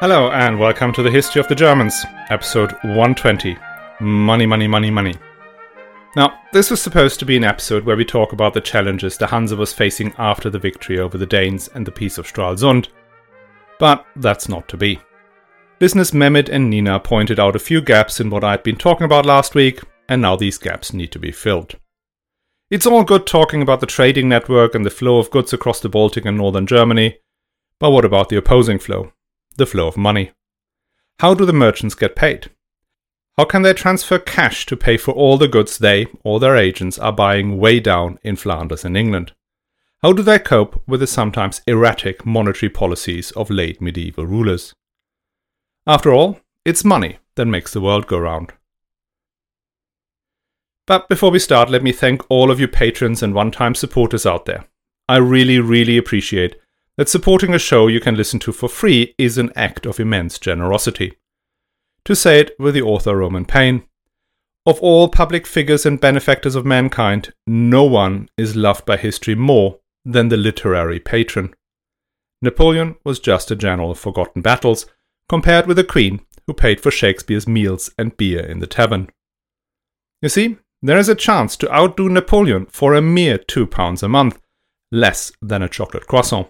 Hello, and welcome to the History of the Germans, episode 120 Money, Money, Money, Money. Now, this was supposed to be an episode where we talk about the challenges the Hanse was facing after the victory over the Danes and the Peace of Stralsund, but that's not to be. Listeners Mehmet and Nina pointed out a few gaps in what I'd been talking about last week, and now these gaps need to be filled. It's all good talking about the trading network and the flow of goods across the Baltic and northern Germany, but what about the opposing flow? The flow of money. How do the merchants get paid? How can they transfer cash to pay for all the goods they or their agents are buying way down in Flanders and England? How do they cope with the sometimes erratic monetary policies of late medieval rulers? After all, it's money that makes the world go round. But before we start, let me thank all of you patrons and one time supporters out there. I really, really appreciate that supporting a show you can listen to for free is an act of immense generosity. To say it with the author Roman Payne, of all public figures and benefactors of mankind, no one is loved by history more than the literary patron. Napoleon was just a general of forgotten battles, compared with a queen who paid for Shakespeare's meals and beer in the tavern. You see, there is a chance to outdo Napoleon for a mere two pounds a month, less than a chocolate croissant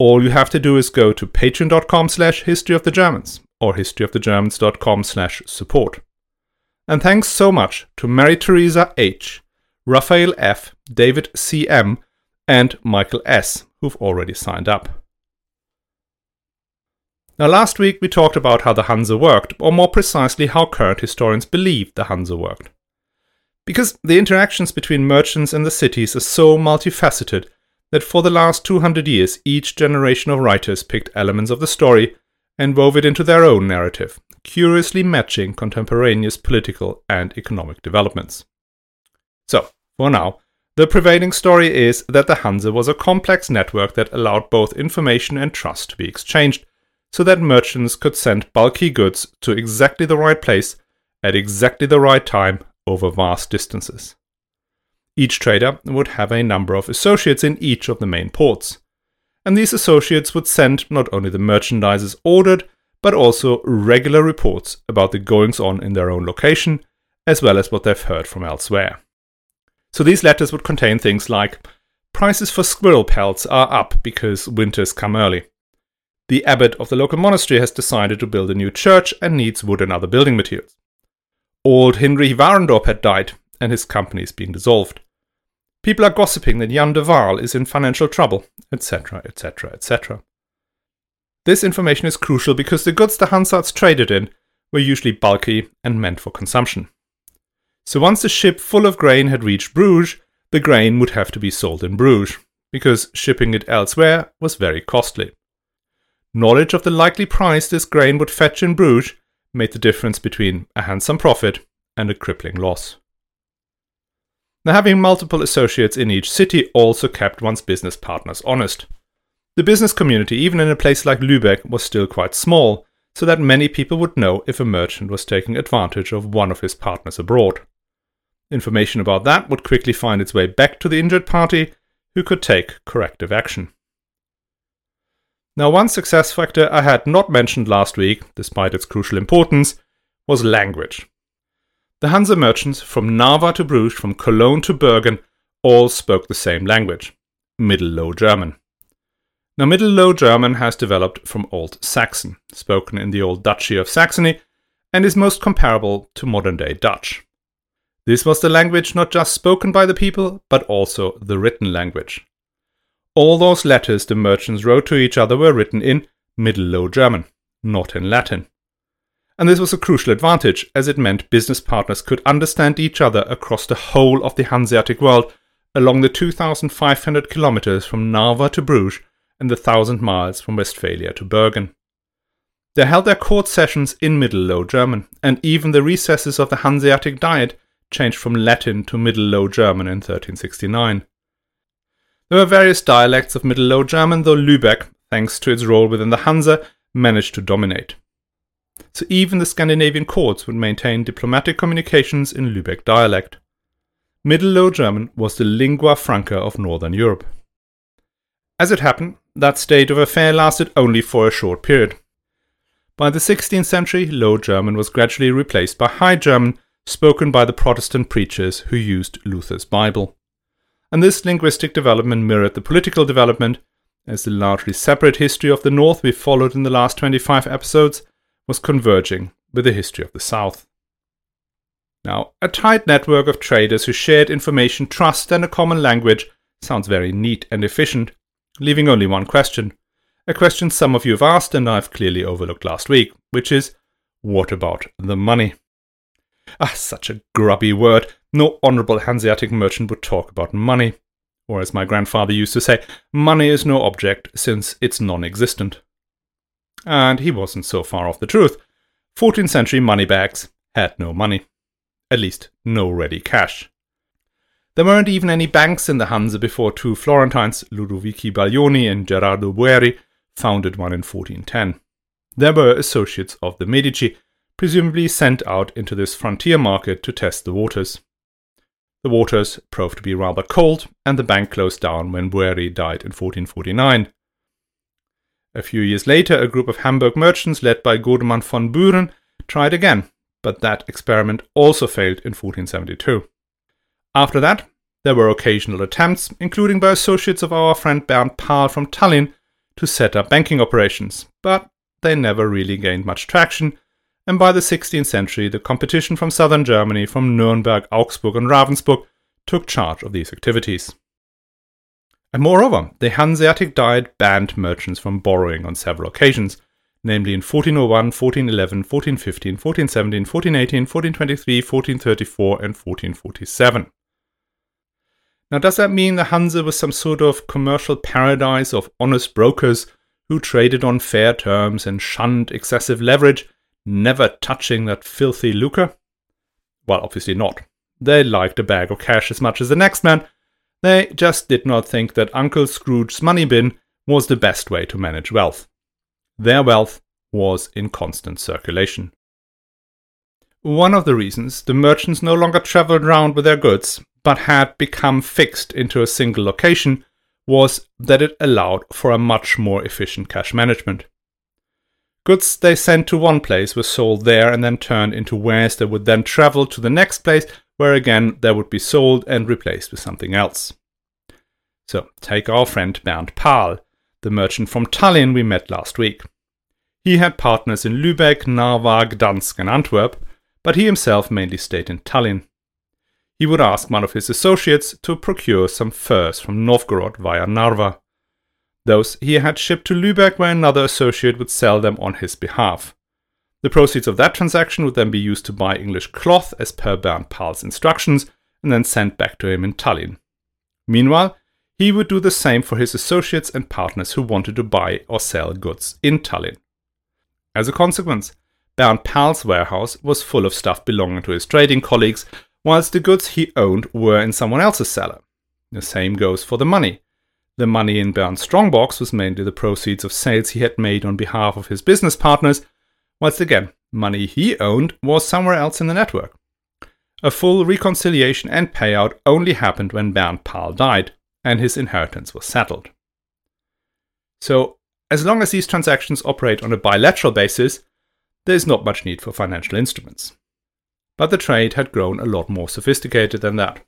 all you have to do is go to patreon.com slash history or historyofthegermans.com slash support. And thanks so much to Mary Teresa H., Raphael F., David C.M., and Michael S., who've already signed up. Now, last week we talked about how the Hanse worked, or more precisely, how current historians believe the Hanse worked. Because the interactions between merchants and the cities are so multifaceted that for the last 200 years each generation of writers picked elements of the story and wove it into their own narrative, curiously matching contemporaneous political and economic developments. So, for now, the prevailing story is that the Hanse was a complex network that allowed both information and trust to be exchanged, so that merchants could send bulky goods to exactly the right place at exactly the right time over vast distances. Each trader would have a number of associates in each of the main ports. And these associates would send not only the merchandises ordered, but also regular reports about the goings on in their own location, as well as what they've heard from elsewhere. So these letters would contain things like Prices for squirrel pelts are up because winters come early. The abbot of the local monastery has decided to build a new church and needs wood and other building materials. Old Hinrich Warendorp had died, and his company is being dissolved. People are gossiping that Jan de Waal is in financial trouble, etc., etc., etc. This information is crucial because the goods the Hansards traded in were usually bulky and meant for consumption. So once a ship full of grain had reached Bruges, the grain would have to be sold in Bruges, because shipping it elsewhere was very costly. Knowledge of the likely price this grain would fetch in Bruges made the difference between a handsome profit and a crippling loss. Now, having multiple associates in each city also kept one's business partners honest. The business community, even in a place like Lübeck, was still quite small, so that many people would know if a merchant was taking advantage of one of his partners abroad. Information about that would quickly find its way back to the injured party, who could take corrective action. Now, one success factor I had not mentioned last week, despite its crucial importance, was language. The Hanse merchants from Narva to Bruges, from Cologne to Bergen, all spoke the same language Middle Low German. Now, Middle Low German has developed from Old Saxon, spoken in the Old Duchy of Saxony, and is most comparable to modern day Dutch. This was the language not just spoken by the people, but also the written language. All those letters the merchants wrote to each other were written in Middle Low German, not in Latin and this was a crucial advantage as it meant business partners could understand each other across the whole of the Hanseatic world along the 2,500 kilometers from Narva to Bruges and the 1,000 miles from Westphalia to Bergen. They held their court sessions in Middle Low German, and even the recesses of the Hanseatic Diet changed from Latin to Middle Low German in 1369. There were various dialects of Middle Low German, though Lübeck, thanks to its role within the Hanse, managed to dominate so even the Scandinavian courts would maintain diplomatic communications in Lübeck dialect. Middle Low German was the lingua franca of Northern Europe. As it happened, that state of affair lasted only for a short period. By the 16th century, Low German was gradually replaced by High German, spoken by the Protestant preachers who used Luther's Bible. And this linguistic development mirrored the political development, as the largely separate history of the North we followed in the last 25 episodes was converging with the history of the South. Now, a tight network of traders who shared information, trust, and a common language sounds very neat and efficient, leaving only one question. A question some of you have asked and I've clearly overlooked last week, which is what about the money? Ah, such a grubby word. No honourable Hanseatic merchant would talk about money. Or, as my grandfather used to say, money is no object since it's non existent. And he wasn't so far off the truth. 14th century moneybags had no money. At least, no ready cash. There weren't even any banks in the Hanse before two Florentines, Ludovici Baglioni and Gerardo Bueri, founded one in 1410. They were associates of the Medici, presumably sent out into this frontier market to test the waters. The waters proved to be rather cold, and the bank closed down when Bueri died in 1449. A few years later, a group of Hamburg merchants led by Godemann von Buren tried again, but that experiment also failed in 1472. After that, there were occasional attempts, including by associates of our friend Bernd Pahl from Tallinn, to set up banking operations, but they never really gained much traction, and by the 16th century, the competition from southern Germany, from Nuremberg, Augsburg, and Ravensburg, took charge of these activities. And moreover, the Hanseatic Diet banned merchants from borrowing on several occasions, namely in 1401, 1411, 1415, 1417, 1418, 1423, 1434, and 1447. Now, does that mean the Hanse was some sort of commercial paradise of honest brokers who traded on fair terms and shunned excessive leverage, never touching that filthy lucre? Well, obviously not. They liked a bag of cash as much as the next man. They just did not think that Uncle Scrooge's money bin was the best way to manage wealth. Their wealth was in constant circulation. One of the reasons the merchants no longer traveled round with their goods but had become fixed into a single location was that it allowed for a much more efficient cash management. Goods they sent to one place were sold there and then turned into wares that would then travel to the next place where again they would be sold and replaced with something else. So, take our friend Bernd Pahl, the merchant from Tallinn we met last week. He had partners in Lübeck, Narva, Gdansk, and Antwerp, but he himself mainly stayed in Tallinn he would ask one of his associates to procure some furs from Novgorod via Narva. Those he had shipped to Lübeck, where another associate would sell them on his behalf. The proceeds of that transaction would then be used to buy English cloth as per Bernd Pahl's instructions and then sent back to him in Tallinn. Meanwhile, he would do the same for his associates and partners who wanted to buy or sell goods in Tallinn. As a consequence, Bernd Pahl's warehouse was full of stuff belonging to his trading colleagues whilst the goods he owned were in someone else's cellar. The same goes for the money. The money in Bernd's strongbox was mainly the proceeds of sales he had made on behalf of his business partners, whilst again, money he owned was somewhere else in the network. A full reconciliation and payout only happened when Bernd Pahl died and his inheritance was settled. So, as long as these transactions operate on a bilateral basis, there is not much need for financial instruments but the trade had grown a lot more sophisticated than that.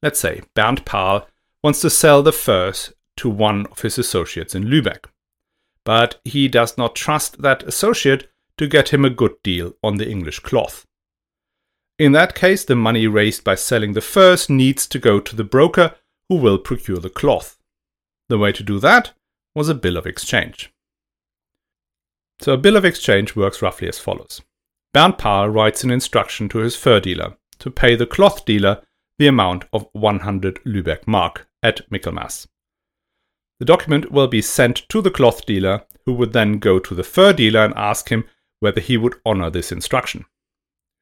Let's say Bernd Pahl wants to sell the furs to one of his associates in Lübeck, but he does not trust that associate to get him a good deal on the English cloth. In that case, the money raised by selling the furs needs to go to the broker who will procure the cloth. The way to do that was a bill of exchange. So, a bill of exchange works roughly as follows Bernd Pahl writes an instruction to his fur dealer to pay the cloth dealer the amount of 100 Lübeck mark at Michaelmas. The document will be sent to the cloth dealer, who would then go to the fur dealer and ask him whether he would honor this instruction.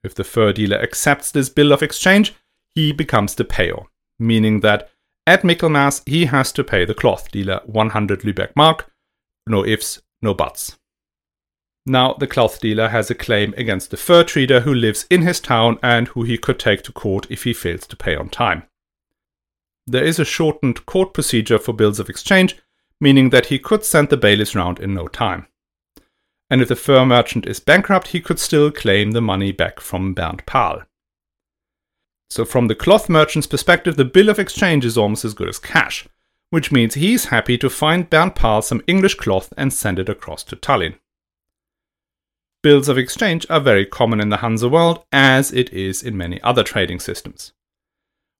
If the fur dealer accepts this bill of exchange, he becomes the payer, meaning that at Michaelmas he has to pay the cloth dealer 100 Lübeck mark, no ifs, no buts. Now, the cloth dealer has a claim against the fur trader who lives in his town and who he could take to court if he fails to pay on time. There is a shortened court procedure for bills of exchange, meaning that he could send the bailiffs round in no time. and if the fur merchant is bankrupt, he could still claim the money back from Bernd Pahl. So, from the cloth merchant's perspective, the bill of exchange is almost as good as cash, which means he's happy to find Bernd Pahl some English cloth and send it across to Tallinn. Bills of exchange are very common in the Hansa world, as it is in many other trading systems.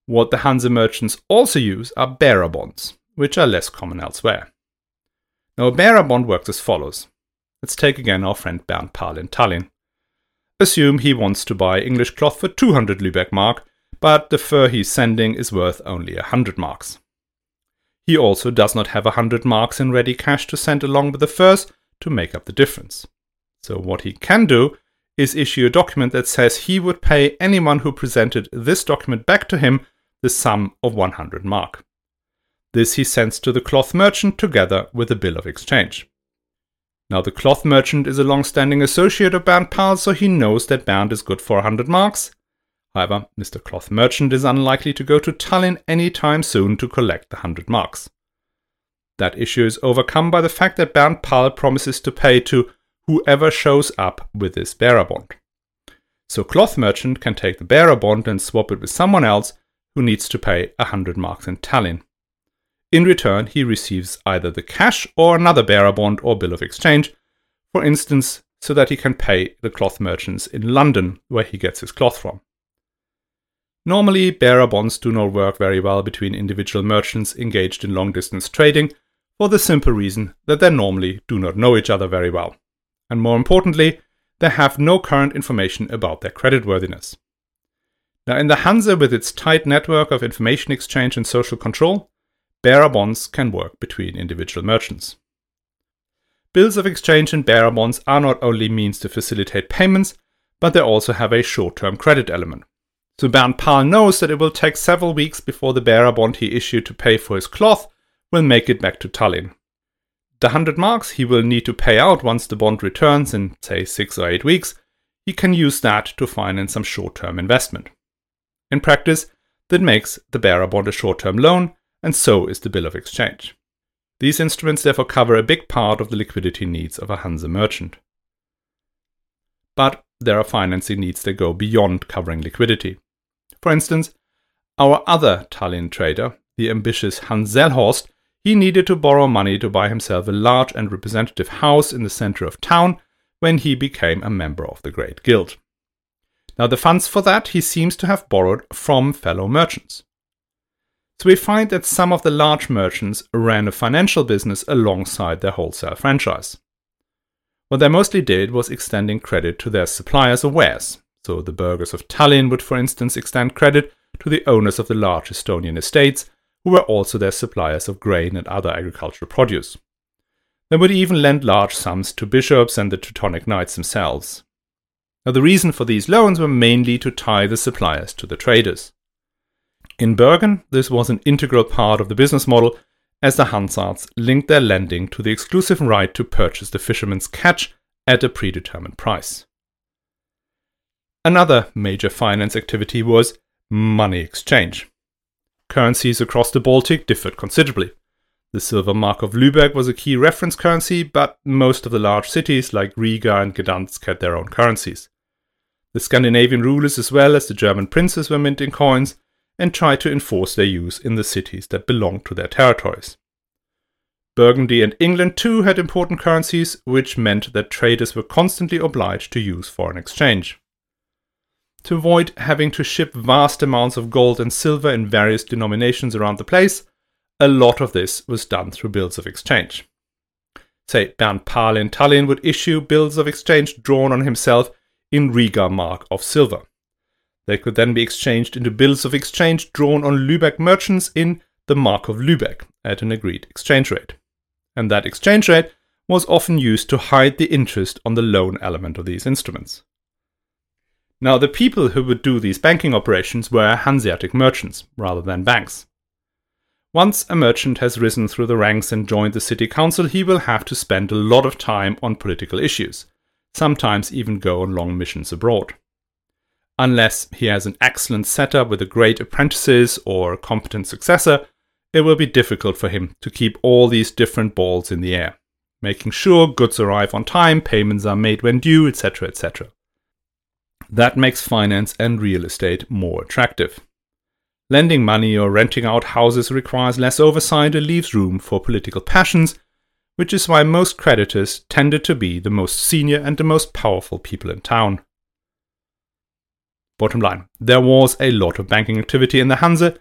What the Hansa merchants also use are bearer bonds, which are less common elsewhere. Now, a bearer bond works as follows. Let's take again our friend Bernd Pahl in Tallinn. Assume he wants to buy English cloth for 200 Lübeck mark, but the fur he's sending is worth only 100 marks. He also does not have 100 marks in ready cash to send along with the furs to make up the difference. So, what he can do is issue a document that says he would pay anyone who presented this document back to him the sum of 100 mark. This he sends to the cloth merchant together with a bill of exchange. Now, the cloth merchant is a long standing associate of Bernd Pahl, so he knows that Bernd is good for 100 marks. However, Mr. Cloth Merchant is unlikely to go to Tallinn any time soon to collect the 100 marks. That issue is overcome by the fact that Bernd Pahl promises to pay to whoever shows up with this bearer bond. So Cloth Merchant can take the bearer bond and swap it with someone else who needs to pay 100 marks in Tallinn. In return, he receives either the cash or another bearer bond or bill of exchange, for instance, so that he can pay the cloth merchants in London, where he gets his cloth from. Normally, bearer bonds do not work very well between individual merchants engaged in long distance trading, for the simple reason that they normally do not know each other very well. And more importantly, they have no current information about their creditworthiness. Now, in the Hansa, with its tight network of information exchange and social control, bearer bonds can work between individual merchants. Bills of exchange and bearer bonds are not only means to facilitate payments, but they also have a short term credit element. So Bernd Pahl knows that it will take several weeks before the bearer bond he issued to pay for his cloth will make it back to Tallinn. The 100 marks he will need to pay out once the bond returns in, say, 6 or 8 weeks, he can use that to finance some short term investment. In practice, that makes the bearer bond a short term loan and so is the bill of exchange. These instruments therefore cover a big part of the liquidity needs of a Hansa merchant. But there are financing needs that go beyond covering liquidity. For instance, our other Tallinn trader, the ambitious Hans Zellhorst, he needed to borrow money to buy himself a large and representative house in the center of town when he became a member of the Great Guild. Now, the funds for that he seems to have borrowed from fellow merchants. So we find that some of the large merchants ran a financial business alongside their wholesale franchise. What they mostly did was extending credit to their suppliers of wares. So the burghers of Tallinn would, for instance, extend credit to the owners of the large Estonian estates, who were also their suppliers of grain and other agricultural produce. They would even lend large sums to bishops and the Teutonic knights themselves. Now, the reason for these loans were mainly to tie the suppliers to the traders. In Bergen, this was an integral part of the business model as the Hansards linked their lending to the exclusive right to purchase the fishermen's catch at a predetermined price. Another major finance activity was money exchange. Currencies across the Baltic differed considerably. The silver mark of Lübeck was a key reference currency, but most of the large cities like Riga and Gdansk had their own currencies. The Scandinavian rulers as well as the German princes were minting coins, and tried to enforce their use in the cities that belonged to their territories. Burgundy and England too had important currencies, which meant that traders were constantly obliged to use foreign exchange. To avoid having to ship vast amounts of gold and silver in various denominations around the place, a lot of this was done through bills of exchange. Say, Bernd Pahl in Tallinn would issue bills of exchange drawn on himself in Riga mark of silver. They could then be exchanged into bills of exchange drawn on Lübeck merchants in the Mark of Lübeck at an agreed exchange rate. And that exchange rate was often used to hide the interest on the loan element of these instruments. Now, the people who would do these banking operations were Hanseatic merchants rather than banks. Once a merchant has risen through the ranks and joined the city council, he will have to spend a lot of time on political issues, sometimes even go on long missions abroad unless he has an excellent setup with a great apprentices or a competent successor, it will be difficult for him to keep all these different balls in the air. making sure goods arrive on time, payments are made when due, etc., etc. That makes finance and real estate more attractive. Lending money or renting out houses requires less oversight and leaves room for political passions, which is why most creditors tended to be the most senior and the most powerful people in town. Bottom line, there was a lot of banking activity in the Hanse,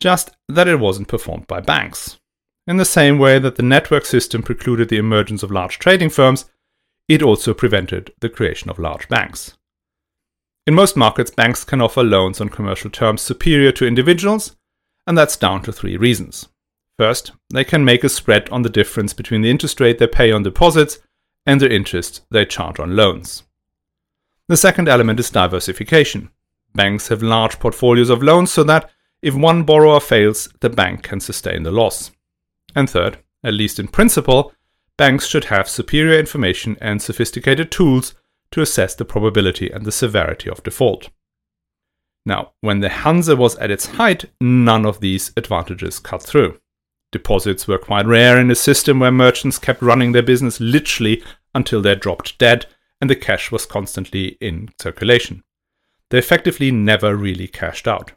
just that it wasn't performed by banks. In the same way that the network system precluded the emergence of large trading firms, it also prevented the creation of large banks. In most markets, banks can offer loans on commercial terms superior to individuals, and that's down to three reasons. First, they can make a spread on the difference between the interest rate they pay on deposits and the interest they charge on loans. The second element is diversification. Banks have large portfolios of loans so that if one borrower fails, the bank can sustain the loss. And third, at least in principle, banks should have superior information and sophisticated tools to assess the probability and the severity of default. Now, when the Hanse was at its height, none of these advantages cut through. Deposits were quite rare in a system where merchants kept running their business literally until they dropped dead and the cash was constantly in circulation. They effectively never really cashed out.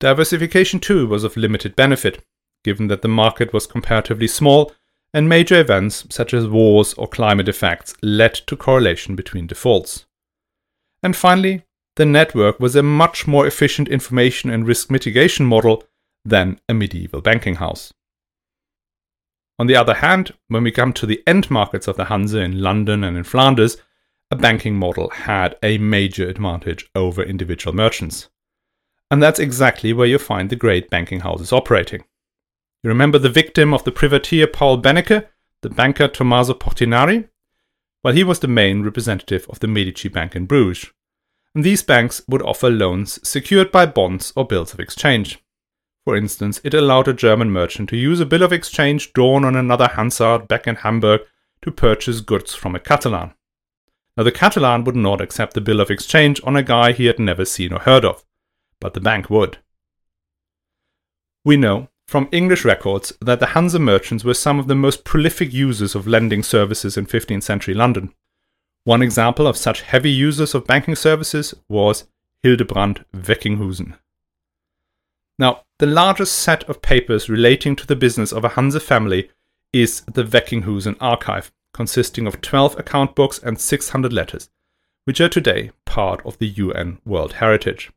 Diversification, too, was of limited benefit, given that the market was comparatively small and major events such as wars or climate effects led to correlation between defaults. And finally, the network was a much more efficient information and risk mitigation model than a medieval banking house. On the other hand, when we come to the end markets of the Hanse in London and in Flanders, a banking model had a major advantage over individual merchants. And that's exactly where you find the great banking houses operating. You remember the victim of the privateer Paul Beneke, the banker Tommaso Portinari? Well, he was the main representative of the Medici Bank in Bruges. And these banks would offer loans secured by bonds or bills of exchange. For instance, it allowed a German merchant to use a bill of exchange drawn on another Hansard back in Hamburg to purchase goods from a Catalan. Now, the Catalan would not accept the bill of exchange on a guy he had never seen or heard of, but the bank would. We know from English records that the Hanse merchants were some of the most prolific users of lending services in 15th century London. One example of such heavy users of banking services was Hildebrand Veckinchusen. Now, the largest set of papers relating to the business of a Hanse family is the Veckinchusen archive, consisting of 12 account books and 600 letters, which are today part of the UN World Heritage.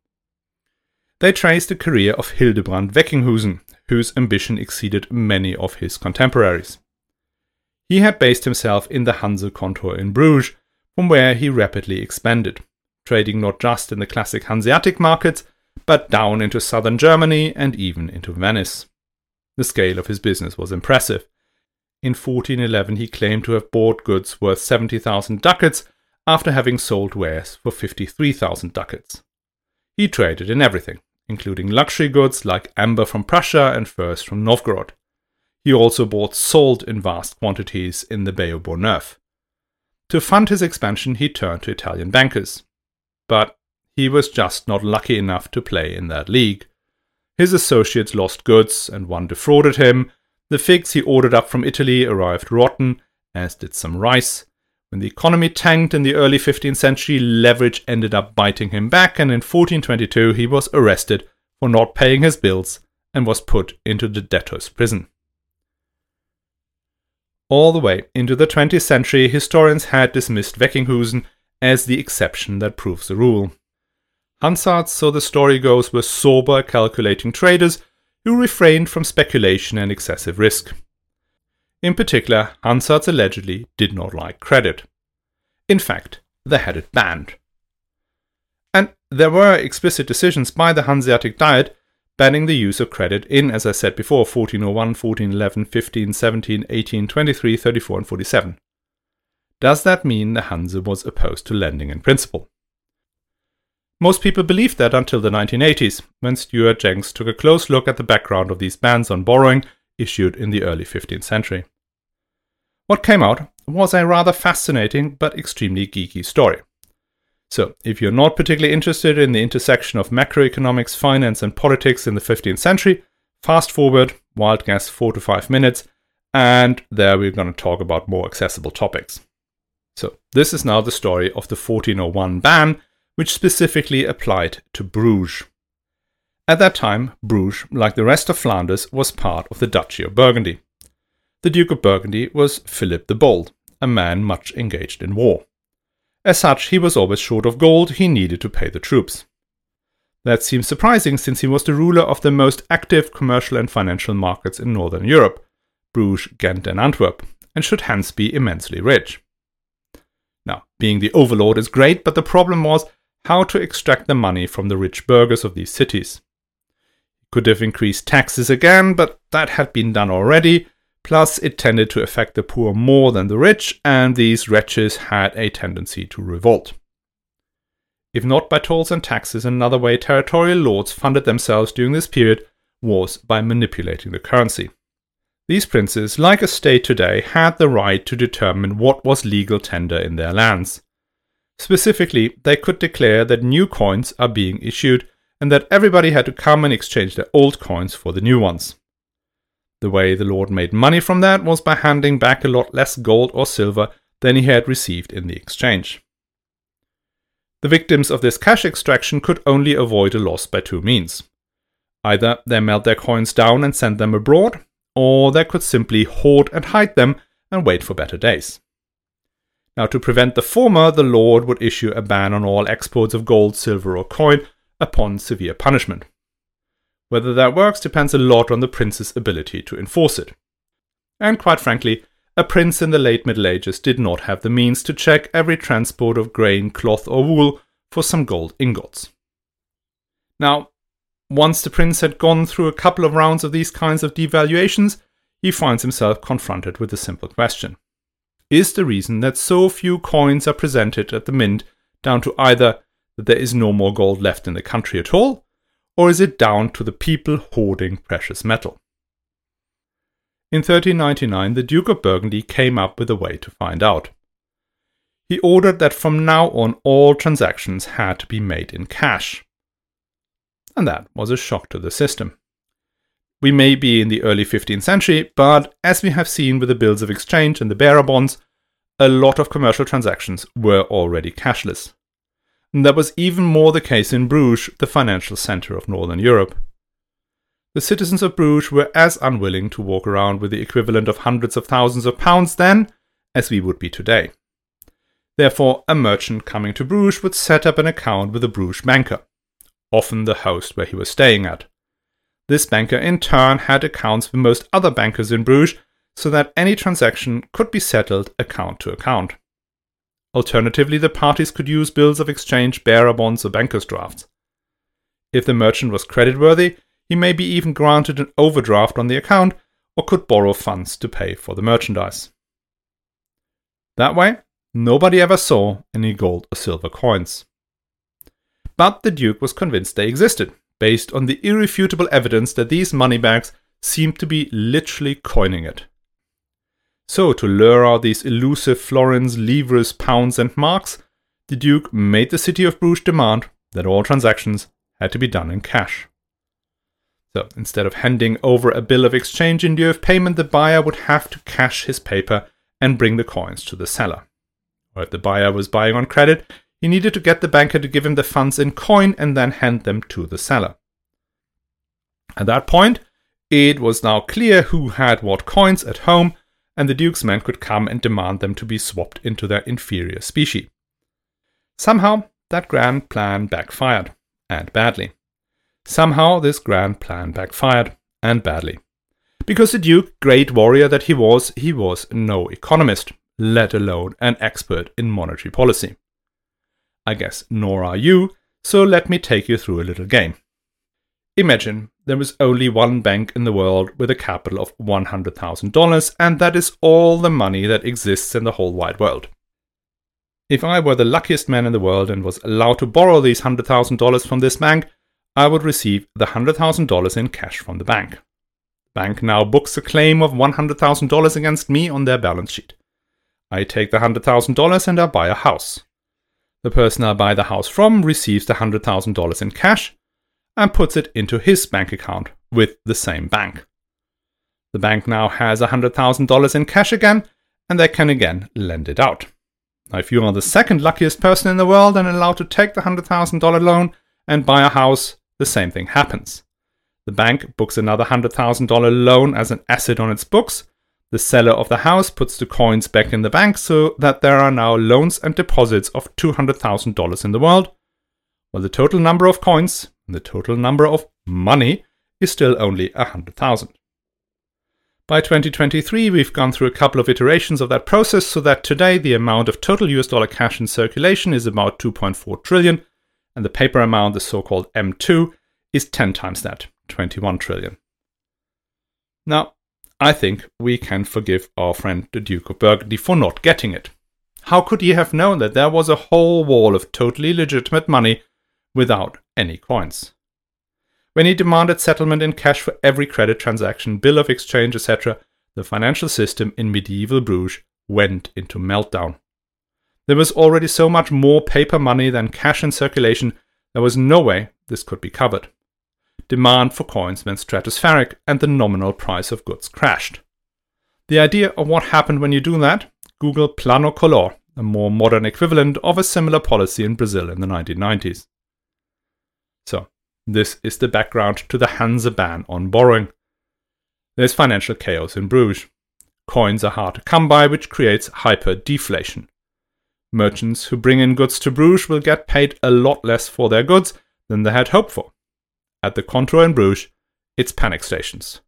They trace the career of Hildebrand Veckinchusen, whose ambition exceeded many of his contemporaries. He had based himself in the Hanse Kontor in Bruges, from where he rapidly expanded, trading not just in the classic Hanseatic markets, but down into southern Germany and even into Venice. The scale of his business was impressive. In 1411, he claimed to have bought goods worth 70,000 ducats after having sold wares for 53,000 ducats. He traded in everything including luxury goods like amber from Prussia and furs from Novgorod. He also bought salt in vast quantities in the Bay of Bourgneuf. To fund his expansion, he turned to Italian bankers. But he was just not lucky enough to play in that league. His associates lost goods, and one defrauded him. The figs he ordered up from Italy arrived rotten, as did some rice, when the economy tanked in the early 15th century, leverage ended up biting him back, and in 1422 he was arrested for not paying his bills and was put into the debtors' prison. All the way into the 20th century, historians had dismissed Veckinchusen as the exception that proves the rule. Hansards, so the story goes, were sober, calculating traders who refrained from speculation and excessive risk. In particular, Hansards allegedly did not like credit. In fact, they had it banned. And there were explicit decisions by the Hanseatic Diet banning the use of credit in, as I said before, 1401, 1411, 15, 17, 18, 23, 34, and 47. Does that mean the Hanse was opposed to lending in principle? Most people believed that until the 1980s, when Stuart Jenks took a close look at the background of these bans on borrowing issued in the early 15th century. What came out was a rather fascinating but extremely geeky story. So, if you're not particularly interested in the intersection of macroeconomics, finance, and politics in the 15th century, fast forward, wild guess, 4 to 5 minutes, and there we're going to talk about more accessible topics. So, this is now the story of the 1401 ban, which specifically applied to Bruges. At that time, Bruges, like the rest of Flanders, was part of the Duchy of Burgundy. The Duke of Burgundy was Philip the Bold, a man much engaged in war. As such, he was always short of gold he needed to pay the troops. That seems surprising since he was the ruler of the most active commercial and financial markets in Northern Europe Bruges, Ghent, and Antwerp, and should hence be immensely rich. Now, being the overlord is great, but the problem was how to extract the money from the rich burghers of these cities. He could have increased taxes again, but that had been done already, Plus, it tended to affect the poor more than the rich, and these wretches had a tendency to revolt. If not by tolls and taxes, another way territorial lords funded themselves during this period was by manipulating the currency. These princes, like a state today, had the right to determine what was legal tender in their lands. Specifically, they could declare that new coins are being issued and that everybody had to come and exchange their old coins for the new ones. The way the Lord made money from that was by handing back a lot less gold or silver than he had received in the exchange. The victims of this cash extraction could only avoid a loss by two means. Either they melt their coins down and send them abroad, or they could simply hoard and hide them and wait for better days. Now, to prevent the former, the Lord would issue a ban on all exports of gold, silver, or coin upon severe punishment. Whether that works depends a lot on the prince's ability to enforce it. And quite frankly, a prince in the late Middle Ages did not have the means to check every transport of grain, cloth, or wool for some gold ingots. Now, once the prince had gone through a couple of rounds of these kinds of devaluations, he finds himself confronted with a simple question. Is the reason that so few coins are presented at the mint down to either that there is no more gold left in the country at all, or is it down to the people hoarding precious metal? In 1399, the Duke of Burgundy came up with a way to find out. He ordered that from now on all transactions had to be made in cash. And that was a shock to the system. We may be in the early 15th century, but as we have seen with the bills of exchange and the bearer bonds, a lot of commercial transactions were already cashless. And That was even more the case in Bruges, the financial center of Northern Europe. The citizens of Bruges were as unwilling to walk around with the equivalent of hundreds of thousands of pounds then as we would be today. Therefore, a merchant coming to Bruges would set up an account with a Bruges banker, often the host where he was staying at. This banker in turn had accounts with most other bankers in Bruges so that any transaction could be settled account to account. Alternatively, the parties could use bills of exchange, bearer bonds, or banker's drafts. If the merchant was creditworthy, he may be even granted an overdraft on the account or could borrow funds to pay for the merchandise. That way, nobody ever saw any gold or silver coins. But the Duke was convinced they existed, based on the irrefutable evidence that these money bags seemed to be literally coining it. So, to lure out these elusive florins, livres, pounds, and marks, the Duke made the city of Bruges demand that all transactions had to be done in cash. So, instead of handing over a bill of exchange in lieu of payment, the buyer would have to cash his paper and bring the coins to the seller. Or if the buyer was buying on credit, he needed to get the banker to give him the funds in coin and then hand them to the seller. At that point, it was now clear who had what coins at home and the Duke's men could come and demand them to be swapped into their inferior species. Somehow, that grand plan backfired, and badly. Somehow, this grand plan backfired, and badly. Because the Duke, great warrior that he was, he was no economist, let alone an expert in monetary policy. I guess nor are you, so let me take you through a little game. Imagine there is only one bank in the world with a capital of $100,000, and that is all the money that exists in the whole wide world. If I were the luckiest man in the world and was allowed to borrow these $100,000 from this bank, I would receive the $100,000 in cash from the bank. The bank now books a claim of $100,000 against me on their balance sheet. I take the $100,000 and I buy a house. The person I buy the house from receives the $100,000 in cash and puts it into his bank account with the same bank. The bank now has $100,000 in cash again, and they can again lend it out. Now, if you are the second luckiest person in the world and allowed to take the $100,000 loan and buy a house, the same thing happens. The bank books another $100,000 loan as an asset on its books. The seller of the house puts the coins back in the bank so that there are now loans and deposits of $200,000 in the world, while the total number of coins, the total number of money, is still only 100,000. By 2023, we've gone through a couple of iterations of that process so that today the amount of total US dollar cash in circulation is about 2.4 trillion, and the paper amount, the so called M2, is 10 times that, 21 trillion. Now, I think we can forgive our friend the Duke of Burgundy for not getting it. How could he have known that there was a whole wall of totally legitimate money without any coins? When he demanded settlement in cash for every credit transaction, bill of exchange, etc., the financial system in medieval Bruges went into meltdown. There was already so much more paper money than cash in circulation, there was no way this could be covered. Demand for coins went stratospheric, and the nominal price of goods crashed. The idea of what happened when you do that? Google Plano Collor, a more modern equivalent of a similar policy in Brazil in the 1990s. So, this is the background to the Hanse ban on borrowing. There's financial chaos in Bruges. Coins are hard to come by, which creates hyper-deflation. Merchants who bring in goods to Bruges will get paid a lot less for their goods than they had hoped for. At the Comptoir in Bruges, it's panic stations.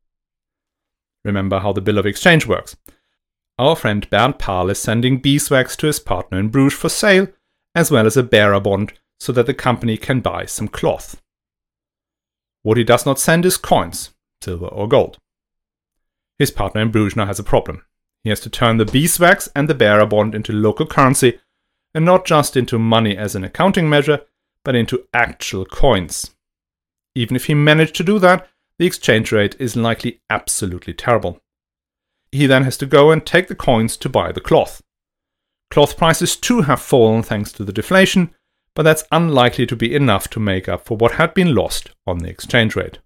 Remember how the bill of exchange works. Our friend Bernd Pahl is sending beeswax to his partner in Bruges for sale, as well as a bearer bond so that the company can buy some cloth. What he does not send is coins, silver or gold. His partner in Bruges now has a problem. He has to turn the beeswax and the bearer bond into local currency, and not just into money as an accounting measure, but into actual coins. Even if he managed to do that, the exchange rate is likely absolutely terrible. He then has to go and take the coins to buy the cloth. Cloth prices too have fallen thanks to the deflation, but that's unlikely to be enough to make up for what had been lost on the exchange rate.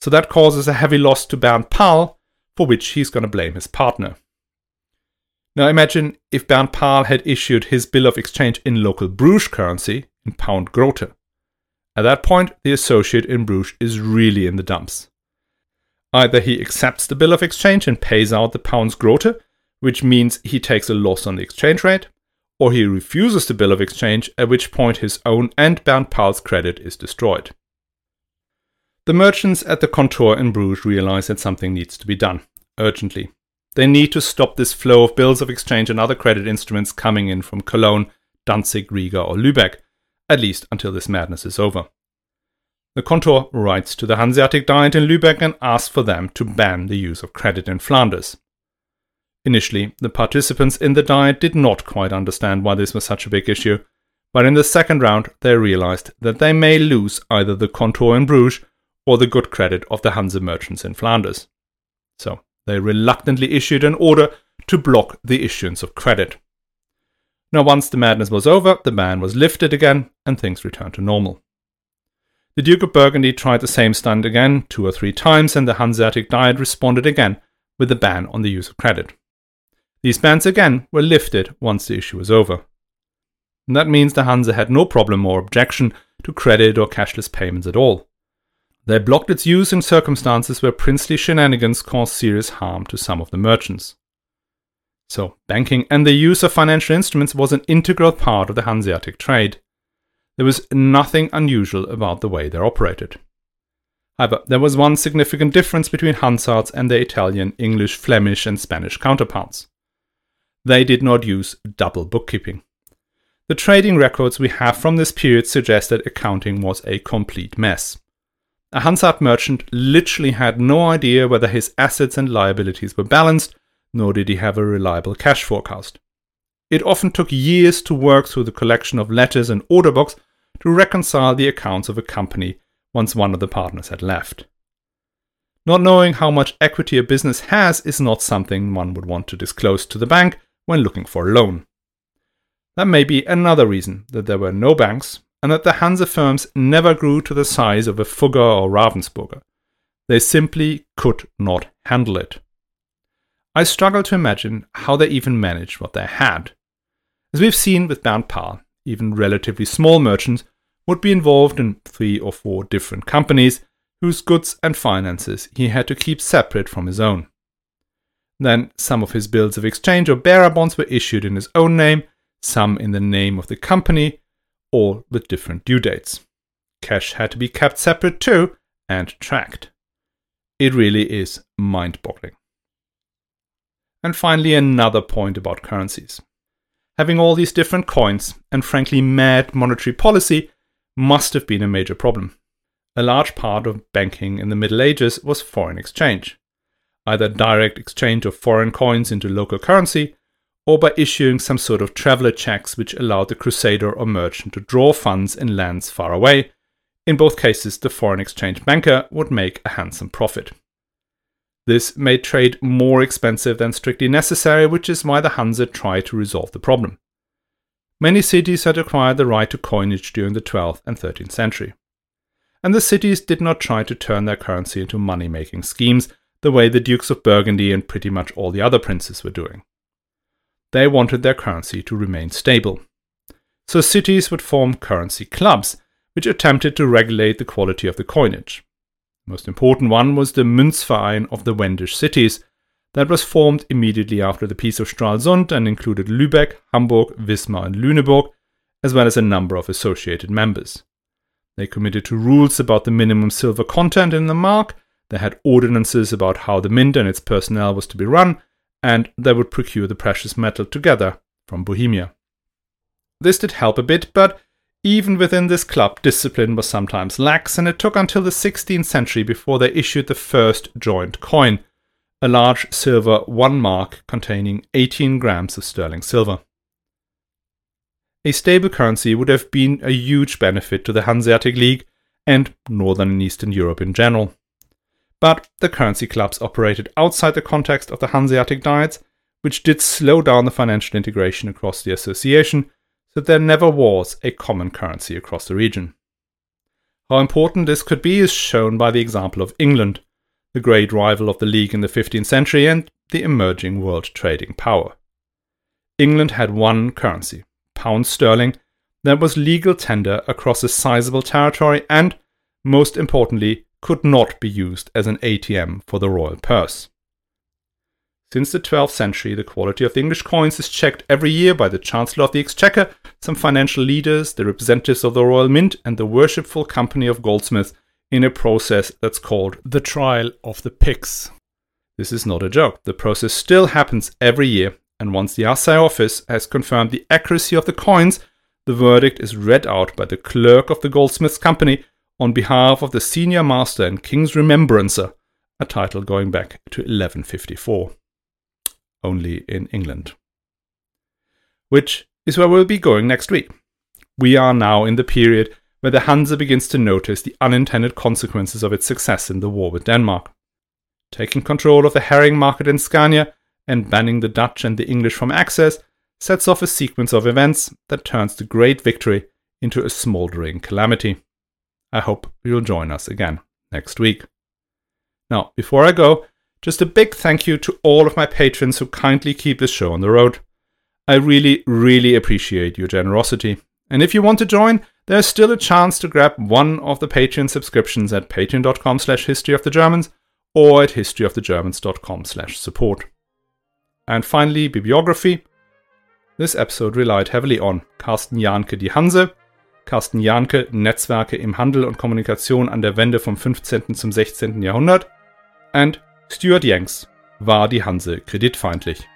So that causes a heavy loss to Bernd Pahl, for which he's going to blame his partner. Now imagine if Bernd Pahl had issued his bill of exchange in local Bruges currency, in pound grote. At that point, the associate in Bruges is really in the dumps. Either he accepts the bill of exchange and pays out the pounds grote, which means he takes a loss on the exchange rate, or he refuses the bill of exchange, at which point his own and Bernd Pahl's credit is destroyed. The merchants at the Comptoir in Bruges realize that something needs to be done, urgently. They need to stop this flow of bills of exchange and other credit instruments coming in from Cologne, Danzig, Riga, or Lübeck, at least until this madness is over. The Comptoir writes to the Hanseatic Diet in Lübeck and asks for them to ban the use of credit in Flanders. Initially, the participants in the diet did not quite understand why this was such a big issue, but in the second round they realized that they may lose either the Comptoir in Bruges or the good credit of the Hanse merchants in Flanders. So they reluctantly issued an order to block the issuance of credit. Now, once the madness was over, the ban was lifted again and things returned to normal. The Duke of Burgundy tried the same stunt again two or three times, and the Hanseatic Diet responded again with a ban on the use of credit. These bans again were lifted once the issue was over. And that means the Hanse had no problem or objection to credit or cashless payments at all. They blocked its use in circumstances where princely shenanigans caused serious harm to some of the merchants. So, banking and the use of financial instruments was an integral part of the Hanseatic trade. There was nothing unusual about the way they operated. However, there was one significant difference between Hansards and their Italian, English, Flemish, and Spanish counterparts they did not use double bookkeeping. The trading records we have from this period suggest that accounting was a complete mess. A Hansard merchant literally had no idea whether his assets and liabilities were balanced, nor did he have a reliable cash forecast. It often took years to work through the collection of letters and order books to reconcile the accounts of a company once one of the partners had left. Not knowing how much equity a business has is not something one would want to disclose to the bank, when looking for a loan. That may be another reason that there were no banks and that the Hanse firms never grew to the size of a Fugger or Ravensburger. They simply could not handle it. I struggle to imagine how they even managed what they had. As we've seen with Bernd Pahl, even relatively small merchants would be involved in three or four different companies whose goods and finances he had to keep separate from his own. Then some of his bills of exchange or bearer bonds were issued in his own name, some in the name of the company, all with different due dates. Cash had to be kept separate too and tracked. It really is mind boggling. And finally, another point about currencies. Having all these different coins and frankly mad monetary policy must have been a major problem. A large part of banking in the Middle Ages was foreign exchange, either direct exchange of foreign coins into local currency or by issuing some sort of traveler checks which allowed the crusader or merchant to draw funds in lands far away. In both cases, the foreign exchange banker would make a handsome profit. This made trade more expensive than strictly necessary, which is why the Hanse tried to resolve the problem. Many cities had acquired the right to coinage during the 12th and 13th century. And the cities did not try to turn their currency into money making schemes the way the Dukes of Burgundy and pretty much all the other princes were doing. They wanted their currency to remain stable. So cities would form currency clubs, which attempted to regulate the quality of the coinage most important one was the Münzverein of the Wendish cities, that was formed immediately after the Peace of Stralsund and included Lübeck, Hamburg, Wismar, and Lüneburg, as well as a number of associated members. They committed to rules about the minimum silver content in the mark, they had ordinances about how the mint and its personnel was to be run, and they would procure the precious metal together from Bohemia. This did help a bit, but even within this club, discipline was sometimes lax, and it took until the 16th century before they issued the first joint coin, a large silver one mark containing 18 grams of sterling silver. A stable currency would have been a huge benefit to the Hanseatic League and Northern and Eastern Europe in general. But the currency clubs operated outside the context of the Hanseatic Diets, which did slow down the financial integration across the association that there never was a common currency across the region. How important this could be is shown by the example of England, the great rival of the League in the 15th century and the emerging world trading power. England had one currency, pound sterling, that was legal tender across a sizable territory and, most importantly, could not be used as an ATM for the royal purse. Since the 12th century, the quality of the English coins is checked every year by the Chancellor of the Exchequer, some financial leaders, the representatives of the Royal Mint, and the Worshipful Company of Goldsmiths in a process that's called the Trial of the Pyx. This is not a joke. The process still happens every year, and once the Assay Office has confirmed the accuracy of the coins, the verdict is read out by the clerk of the Goldsmiths Company on behalf of the senior master and King's Remembrancer, a title going back to 1154 only in England. Which is where we'll be going next week. We are now in the period where the Hanse begins to notice the unintended consequences of its success in the war with Denmark. Taking control of the herring market in Scania and banning the Dutch and the English from access sets off a sequence of events that turns the great victory into a smouldering calamity. I hope you'll join us again next week. Now, before I go, just a big thank you to all of my patrons who kindly keep this show on the road. I really, really appreciate your generosity. And if you want to join, there's still a chance to grab one of the Patreon subscriptions at patreon.com slash historyofthegermans or at historyofthegermans.com slash support. And finally, bibliography. This episode relied heavily on Carsten Jahnke Die Hanse, Carsten Jahnke Netzwerke im Handel und Kommunikation an der Wende vom 15. zum 16. Jahrhundert and Stuart Yanks war die Hanse kreditfeindlich.